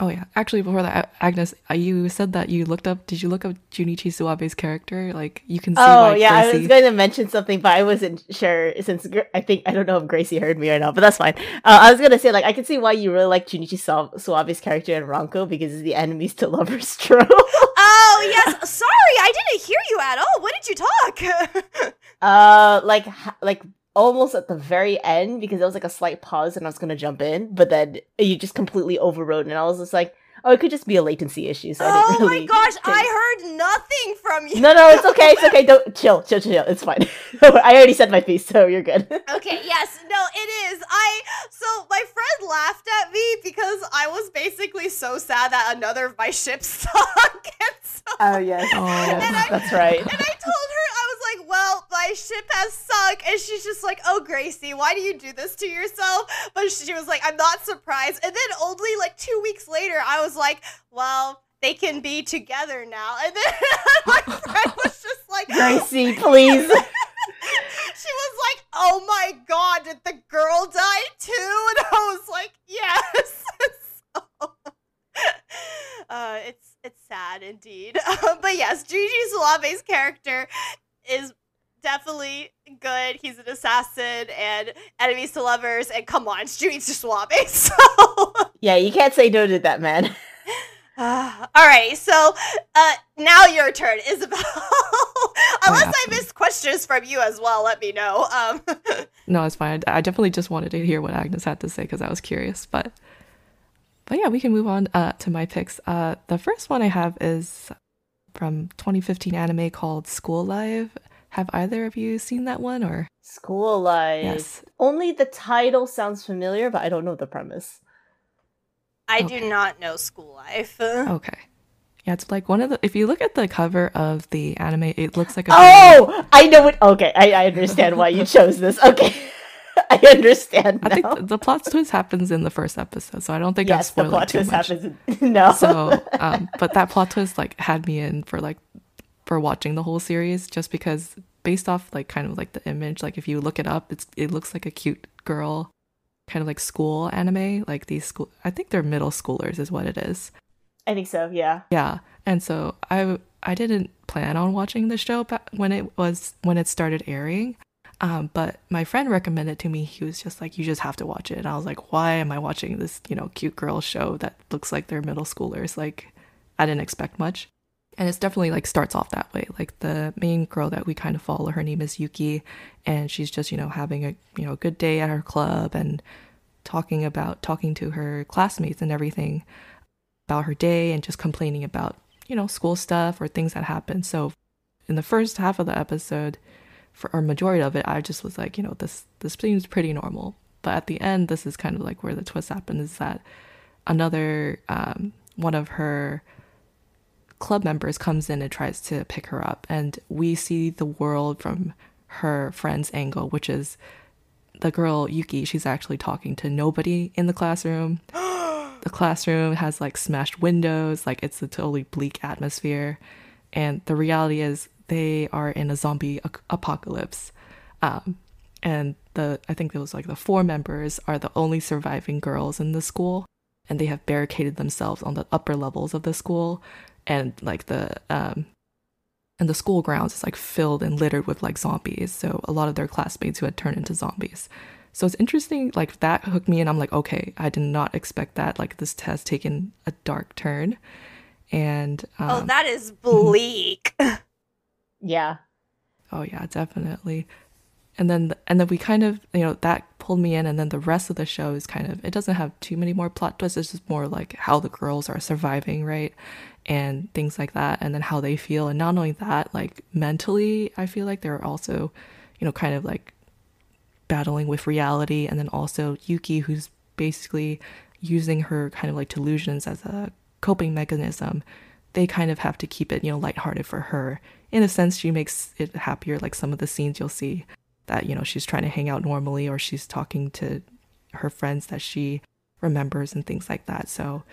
Oh yeah, actually before that, Agnes, uh, you said that you looked up. Did you look up Junichi Suwabe's character? Like you can see. Oh why yeah, I was going to mention something, but I wasn't sure since I think I don't know if Gracie heard me or not, but that's fine. Uh, I was gonna say like I can see why you really like Junichi Su- Suwabe's character in Ranko because it's the enemies to lovers trope. oh yes, sorry, I didn't hear you at all. When did you talk? uh, like like almost at the very end because there was like a slight pause and I was gonna jump in, but then you just completely overrode, and I was just like, oh, it could just be a latency issue. So I oh really my gosh, take- I heard nothing from you. No, no, it's okay. It's okay. Don't chill, chill, chill. chill. It's fine. I already said my piece, so you're good. Okay, yes, no, it is. I so my friend laughed at me because I was basically so sad that another of my ships sunk. So Oh yes, Oh. yes, And I- that's right. and I told her I was like, "Well, my ship has sunk, and she's just like, "Oh, Gracie, why do you do this to yourself?" But she was like, "I'm not surprised." And then only like two weeks later, I was like, "Well." They can be together now, and then my friend was just like, Gracie, please. she was like, "Oh my god, did the girl die too?" And I was like, "Yes." so, uh, it's it's sad indeed, but yes, Gigi Suave's character is definitely good. He's an assassin and enemies to lovers, and come on, it's Gigi Suave. So yeah, you can't say no to that man. Uh, all right, so uh, now your turn, Isabel. Unless I missed questions from you as well, let me know. Um, no, it's fine. I definitely just wanted to hear what Agnes had to say because I was curious. But but yeah, we can move on uh, to my picks. Uh, the first one I have is from 2015 anime called School Live. Have either of you seen that one or School Live? Yes. Only the title sounds familiar, but I don't know the premise. I Okay. do not know school life. Okay. Yeah, it's like one of the. If you look at the cover of the anime, it looks like a. Oh, I know it. Okay, I, I understand why you chose this. Okay, I understand Now. I think the plot twist happens in the first episode, so I don't think I'm yes, the spoiling plot too twist much. happens. In, no, So, um, but that plot twist like had me in for like for watching the whole series, just because based off like kind of like the image, like if you look it up, it's it looks like a cute girl, kind of like school anime, like these school. I think they're middle schoolers, is what it is. I think so. Yeah. Yeah, and so I I didn't plan on watching the show ba- when it was when it started airing, um, but my friend recommended to me. He was just like, "You just have to watch it," and I was like, "Why am I watching this you know cute girl show that looks like they're middle schoolers?" Like, I didn't expect much, and it's definitely like starts off that way. Like the main girl that we kind of follow, her name is Yuki, and she's just you know having a you know good day at her club and talking about talking to her classmates and everything about her day and just complaining about, you know, school stuff or things that happen. So in the first half of the episode, for or majority of it, I just was like, you know, this this seems pretty normal. But at the end, this is kind of like where the twist happens is that another um, one of her club members comes in and tries to pick her up, and we see the world from her friend's angle, which is the girl Yuki. She's actually talking to nobody in the classroom. The classroom has like smashed windows. Like it's a totally bleak atmosphere. And the reality is they are in a zombie ac- apocalypse. Um, and the i think it was like the four members are the only surviving girls in the school. And they have barricaded themselves on the upper levels of the school and like the um and the school grounds is like filled and littered with like zombies so a lot of their classmates who had turned into zombies so it's interesting, like that hooked me, and I'm like, okay, I did not expect that. Like this has taken a dark turn, and um, oh, that is bleak. Yeah. oh yeah, definitely. And then and then we kind of you know that pulled me in, and then the rest of the show is kind of it doesn't have too many more plot twists. It's just more like how the girls are surviving, right, and things like that, and then how they feel, and not only that, like mentally, I feel like they're also, you know, kind of like battling with reality. And then also Yuki who's basically using her kind of like delusions as a coping mechanism they kind of have to keep it you know lighthearted for her. In a sense she makes it happier like some of the scenes you'll see that you know she's trying to hang out normally or she's talking to her friends that she remembers and things like that. So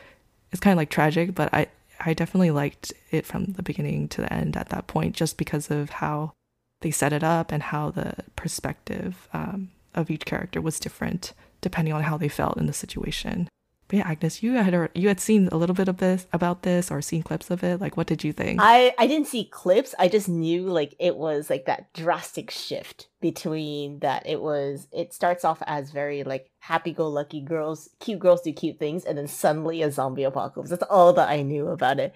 it's kind of like tragic but i i definitely liked it from the beginning to the end at that point just because of how they set it up and how the perspective um, of each character was different depending on how they felt in the situation. But yeah, Agnes, you had you had seen a little bit of this about this or seen clips of it. Like, what did you think? I I didn't see clips. I just knew like it was like that drastic shift between that it was it starts off as very like happy go lucky girls, cute girls do cute things, and then suddenly a zombie apocalypse. That's all that I knew about it.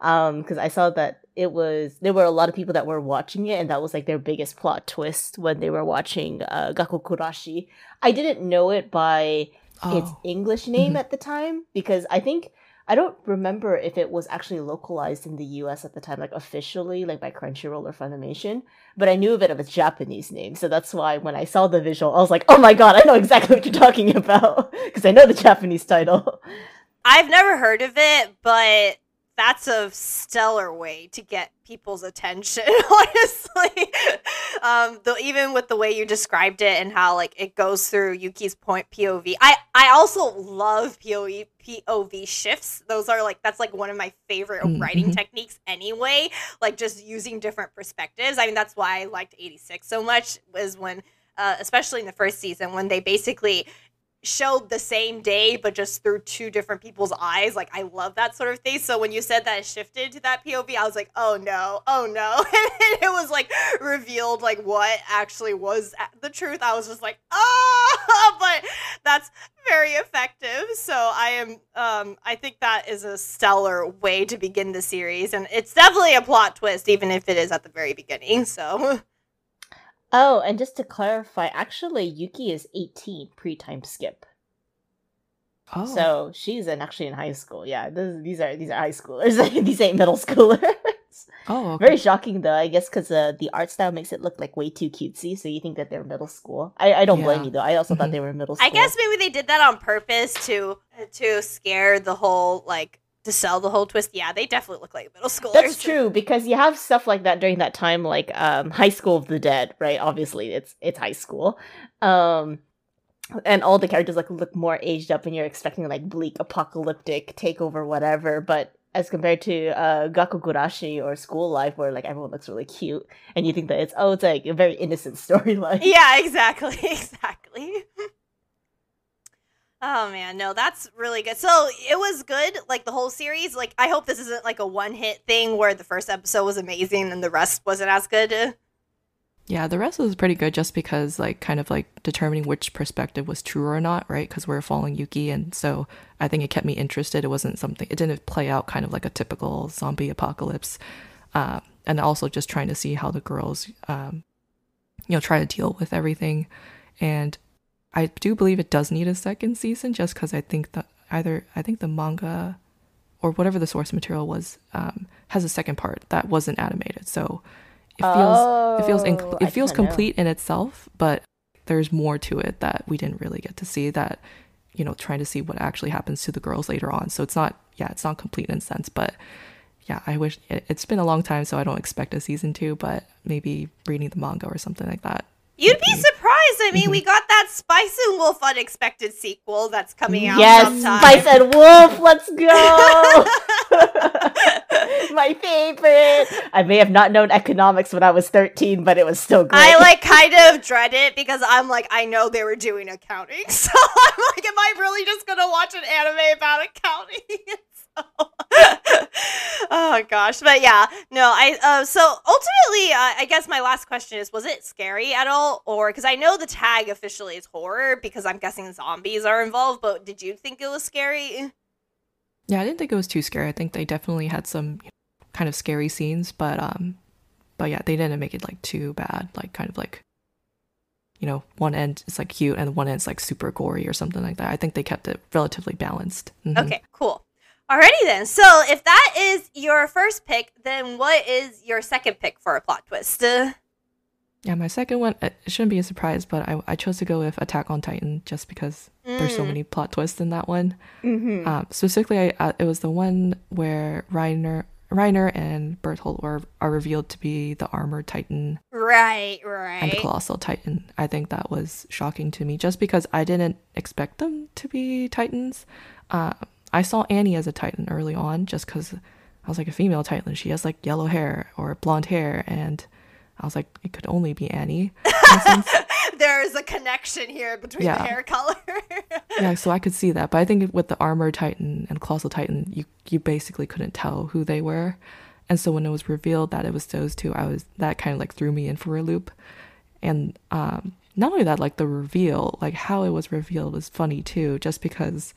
Um, because I saw that it was there were a lot of people that were watching it, and that was like their biggest plot twist when they were watching uh Gakkou Gurashi. I didn't know it by its oh, English name Mhm. at the time because I think I don't remember if it was actually localized in the US at the time, like officially, like by Crunchyroll or Funimation, but I knew of it of its Japanese name. So that's why when I saw the visual, I was like, oh my god, I know exactly what you're talking about because I know the Japanese title. I've never heard of it, but that's a stellar way to get people's attention, honestly. um, even with the way you described it and how like it goes through Yuki's point POV. I I also love POV POV shifts. Those are like that's like one of my favorite Mm, writing mhm. techniques anyway. Like just using different perspectives. I mean that's why I liked 86 so much was when uh, especially in the first season when they basically showed the same day but just through two different people's eyes. Like i love that sort of thing. So when you said that it shifted to that pov i was like oh no. Oh no. And it was like revealed like what actually was the truth. I was just like oh but that's very effective. So i am um i think that is a stellar way to begin the series. And it's definitely a plot twist even if it is at the very beginning. So Oh, and just to clarify, actually, Yuki is 18 pre time skip. Oh, So she's in, actually in high school. Yeah, this, these are these are high schoolers. these ain't middle schoolers. oh, okay. Very shocking though, I guess, because uh, the art style makes it look like way too cutesy. So you think that they're middle school. I, I don't blame you though. I also thought Mhm. they were middle school. I guess maybe they did that on purpose to to scare the whole like to sell the whole twist. Yeah, they definitely look like middle schoolers. That's true because you have stuff like that during that time, like um, High School of the Dead, right? Obviously, it's it's high school, um, and all the characters like look more aged up, and you're expecting like bleak, apocalyptic takeover, whatever. But as compared to uh, Gakkou Gurashi or School Life, where like everyone looks really cute, and you think that it's oh, it's like a very innocent storyline. Yeah, exactly, exactly. Oh man, no, that's really good. So it was good, like the whole series. Like I hope this isn't like a one hit thing where the first episode was amazing and the rest wasn't as good. Yeah, the rest was pretty good just because, like, kind of like determining which perspective was true or not, right? Because we're following Yuki, and so I think it kept me interested. It wasn't something, it didn't play out kind of like a typical zombie apocalypse. Um, and also just trying to see how the girls, um, you know, try to deal with everything. And I do believe it does need a second season just because I think that either, I think the manga or whatever the source material was um, has a second part that wasn't animated. So it feels it feels Oh, inc- it feels didn't know. complete in itself, but there's more to it that we didn't really get to see. That you know, trying to see what actually happens to the girls later on. So it's not yeah, it's not complete in a sense, but yeah, I wish it, it's been a long time, so I don't expect a season two, but maybe reading the manga or something like that. You'd be Mhm. surprised. I mean, we got that Spice and Wolf Unexpected sequel that's coming out Yes, sometime. Spice and Wolf, let's go! My favorite. I may have not known economics when I was 13, but it was still great. I like kind of dread it because I'm like, I know they were doing accounting. So I'm like, am I really just gonna watch an anime about accounting? oh gosh, but yeah, no, I uh, so ultimately, uh, I guess my last question is: Was it scary at all, or because I know the tag officially is horror because I'm guessing zombies are involved, but did you think it was scary? Yeah, I didn't think it was too scary. I think they definitely had some you know, kind of scary scenes, but um, but yeah, they didn't make it like too bad. Like kind of like, you know, one end is like cute and one end's like super gory or something like that. I think they kept it relatively balanced. Mhm. Okay, cool. Alrighty then. So if that is your first pick, then what is your second pick for a plot twist? Uh, Yeah, my second one it shouldn't be a surprise, but I I chose to go with Attack on Titan just because there's so mm. many plot twists in that one. Mhm. Um, specifically, I, uh, it was the one where Reiner, Reiner and Berthold are, are revealed to be the armored Titan Right, right. and the. Colossal Titan. I think that was shocking to me, just because I didn't expect them to be Titans. Uh, I saw Annie as a Titan early on, just because I was like a female Titan. She has like yellow hair or blonde hair, and I was like, it could only be Annie. sense. There's a connection here between Yeah. the hair color. yeah, so I could see that. But I think with the armored titan and colossal titan, you you basically couldn't tell who they were. And so when it was revealed that it was those two, I was that kind of like threw me in for a loop. And um not only that, like the reveal, like how it was revealed was funny too, just because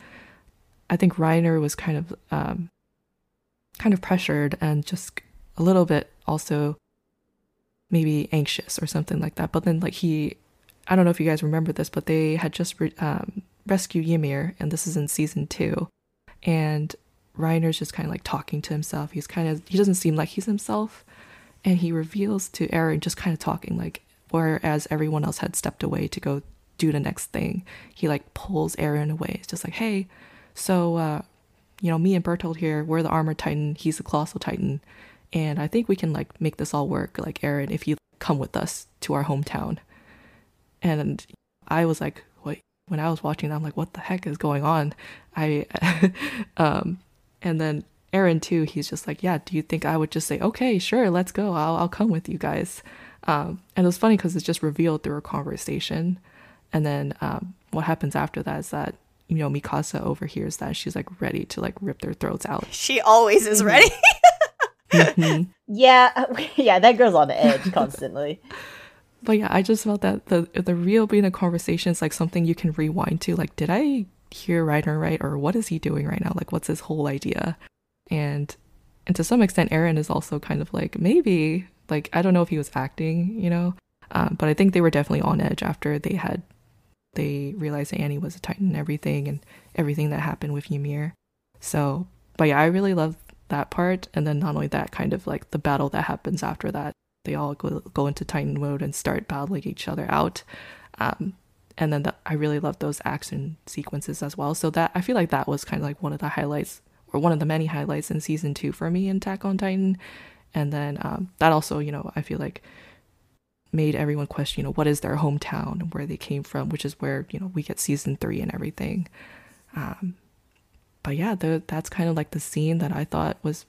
I think Reiner was kind of um kind of pressured and just a little bit also maybe anxious or something like that. But then like he I don't know if you guys remember this, but they had just re- um, rescued Ymir, and this is in season two. And Reiner's just kind of like talking to himself. He's kind of, he doesn't seem like he's himself. And he reveals to Eren just kind of talking like, whereas everyone else had stepped away to go do the next thing, he like pulls Eren away. It's just like, hey, so, uh, you know, me and Bertold here, we're the armored titan, he's the colossal titan. And I think we can like make this all work. Like, Eren, if you come with us to our hometown. And I was like, what? When I was watching, I'm like, what the heck is going on? I, um, and then Eren too. He's just like, yeah. Do you think I would just say, okay, sure, let's go. I'll I'll come with you guys. Um, and it was funny because it's just revealed through a conversation, and then um, what happens after that is that you know Mikasa overhears that she's like ready to like rip their throats out. She always is ready. Mhm. Yeah, yeah, that girl's on the edge constantly. But yeah, I just felt that the the real being a conversation is like something you can rewind to. Like, did I hear right or right, or what is he doing right now? Like, what's his whole idea? And and to some extent, Eren is also kind of like maybe like I don't know if he was acting, you know, um, but I think they were definitely on edge after they had they realized that Annie was a Titan and everything, and everything that happened with Ymir. So, but yeah, I really love that part, and then not only that, kind of like the battle that happens after that. They all go, go into Titan mode and start battling each other out. Um, and then the, I really love those action sequences as well. So that I feel like that was kind of like one of the highlights, or one of the many highlights in season two for me in Attack on Titan. And then um, that also, you know, I feel like made everyone question, you know, what is their hometown and where they came from, which is where you know we get season three and everything. Um, but yeah, the, that's kind of like the scene that I thought was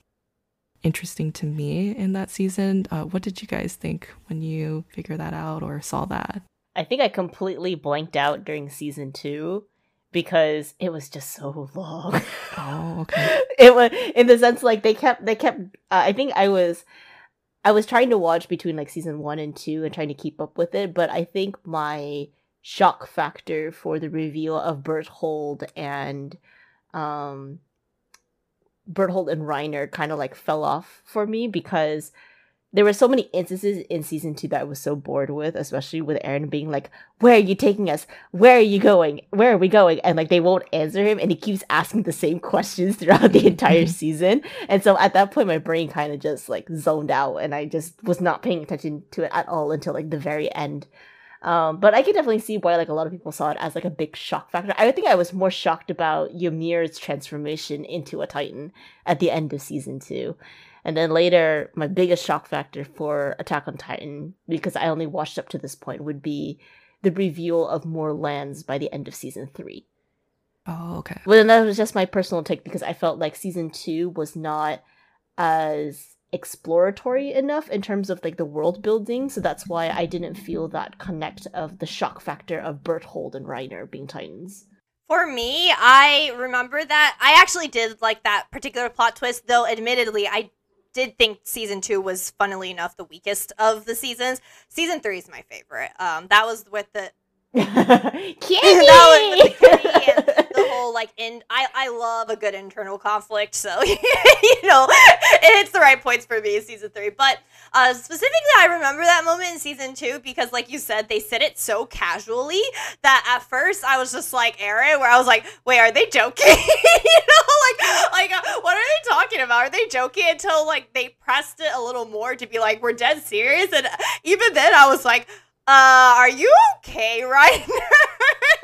interesting to me in that season. Uh, what did you guys think when you figured that out or saw that? I think I completely blanked out during season two because it was just so long. Oh, okay. it was in the sense like they kept they kept. Uh, I think I was I was trying to watch between like season one and two and trying to keep up with it, but I think my shock factor for the reveal of Berthold and um Berthold and Reiner kind of like fell off for me because there were so many instances in season two that I was so bored with, especially with Eren being like, Where are you taking us? Where are you going? Where are we going? And like they won't answer him and he keeps asking the same questions throughout the entire season. And so at that point my brain kind of just like zoned out and I just was not paying attention to it at all until like the very end. Um, but I can definitely see why like a lot of people saw it as like a big shock factor. I think I was more shocked about Ymir's transformation into a Titan at the end of season two. And then later, my biggest shock factor for Attack on Titan, because I only watched up to this point, would be the reveal of more lands by the end of season three. Oh, okay. Well, then that was just my personal take because I felt like season two was not as exploratory enough in terms of like the world building, so that's why I didn't feel that connect of the shock factor of Berthold and Reiner being Titans. For me, I remember that I actually did like that particular plot twist, though admittedly I did think season two was funnily enough the weakest of the seasons. Season three is my favorite. Um that was with the that was with the Kenny and the whole like in I, I love a good internal conflict, so you know it hits the right points for me season three. But uh specifically I remember that moment in season two because like you said, they said it so casually that at first I was just like Eren, where I was like, wait, are they joking? you know, like like uh, what are they talking about? Are they joking until like they pressed it a little more to be like, we're dead serious? And even then I was like, uh, are you okay, Reiner?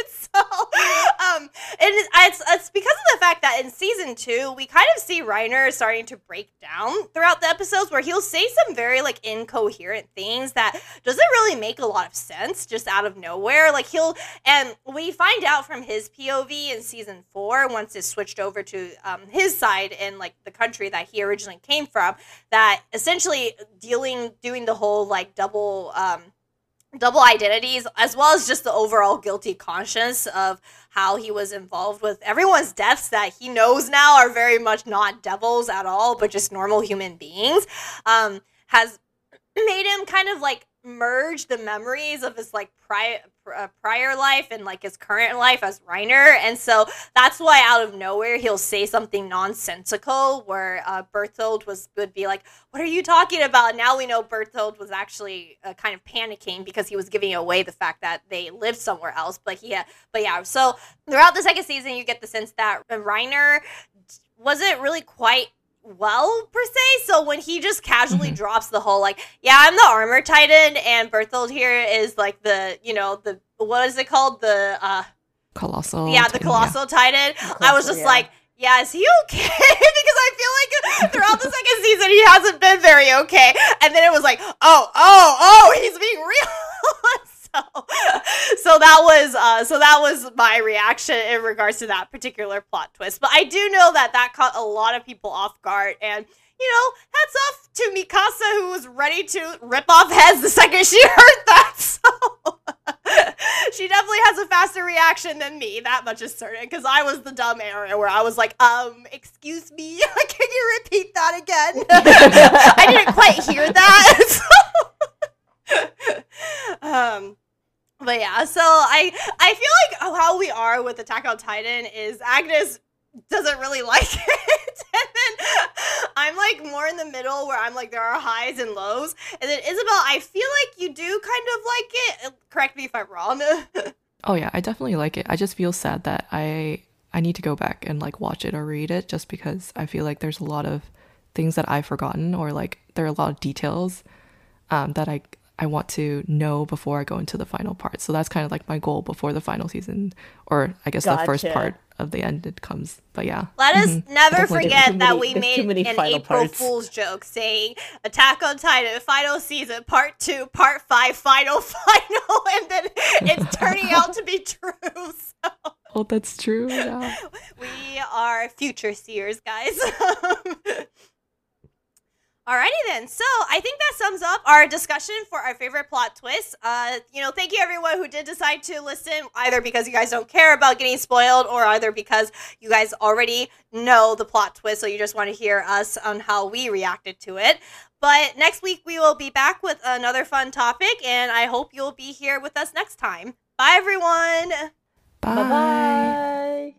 so, um, it is, it's, it's because of the fact that in season two, we kind of see Reiner starting to break down throughout the episodes where he'll say some very, like, incoherent things that doesn't really make a lot of sense just out of nowhere. Like, he'll, and we find out from his POV in season four, once it's switched over to um, his side in, like, the country that he originally came from, that essentially dealing, doing the whole, like, double, um, double identities as well as just the overall guilty conscience of how he was involved with everyone's deaths that he knows now are very much not devils at all but just normal human beings um has made him kind of like merge the memories of his like prior uh, prior life and like his current life as Reiner, and so that's why out of nowhere he'll say something nonsensical. Where uh, Berthold was would be like, "What are you talking about?" Now we know Berthold was actually uh, kind of panicking because he was giving away the fact that they lived somewhere else. But yeah, but yeah. So throughout the second season, you get the sense that Reiner wasn't really quite well per se. So when he just casually Mhm. drops the whole like, yeah, I'm the armor titan, and Berthold here is like the you know the what is it called the uh Colossal. yeah the Titan, colossal titan. I was just yeah. like. Yeah, is he okay? because I feel like throughout the second season he hasn't been very okay. And then it was like, oh, oh, oh, he's being real. so, so that was uh, so that was my reaction in regards to that particular plot twist. But I do know that that caught a lot of people off guard, and you know, hats off to Mikasa who was ready to rip off heads the second she heard that. So she definitely has a faster reaction than me. That much is certain. Because I was the dumb area where I was like, um, excuse me, can you repeat that again? I didn't quite hear that. um but yeah, so I I feel like how we are with Attack on Titan is Agnes doesn't really like it. and then I'm like more in the middle where I'm like there are highs and lows. And then Isabel, I feel like you do kind of like it. Correct me if I'm wrong. oh yeah, I definitely like it. I just feel sad that I I need to go back and like watch it or read it just because I feel like there's a lot of things that I've forgotten or like there are a lot of details um, that I I want to know before I go into the final part. So that's kind of like my goal before the final season, or I guess gotcha. the first part of the end it comes. But yeah. Let us mm-hmm. never forget that we made an April parts. Fool's joke saying Attack on Titan final season part two, part five, final, final, and then it's turning out to be true. So. Oh, that's true. Yeah. we are future seers, guys. Alrighty then. So I think that sums up our discussion for our favorite plot twists. Uh, you know, thank you everyone who did decide to listen, either because you guys don't care about getting spoiled, or either because you guys already know the plot twist, so you just want to hear us on how we reacted to it. But next week we will be back with another fun topic, and I hope you'll be here with us next time. Bye everyone. Bye bye.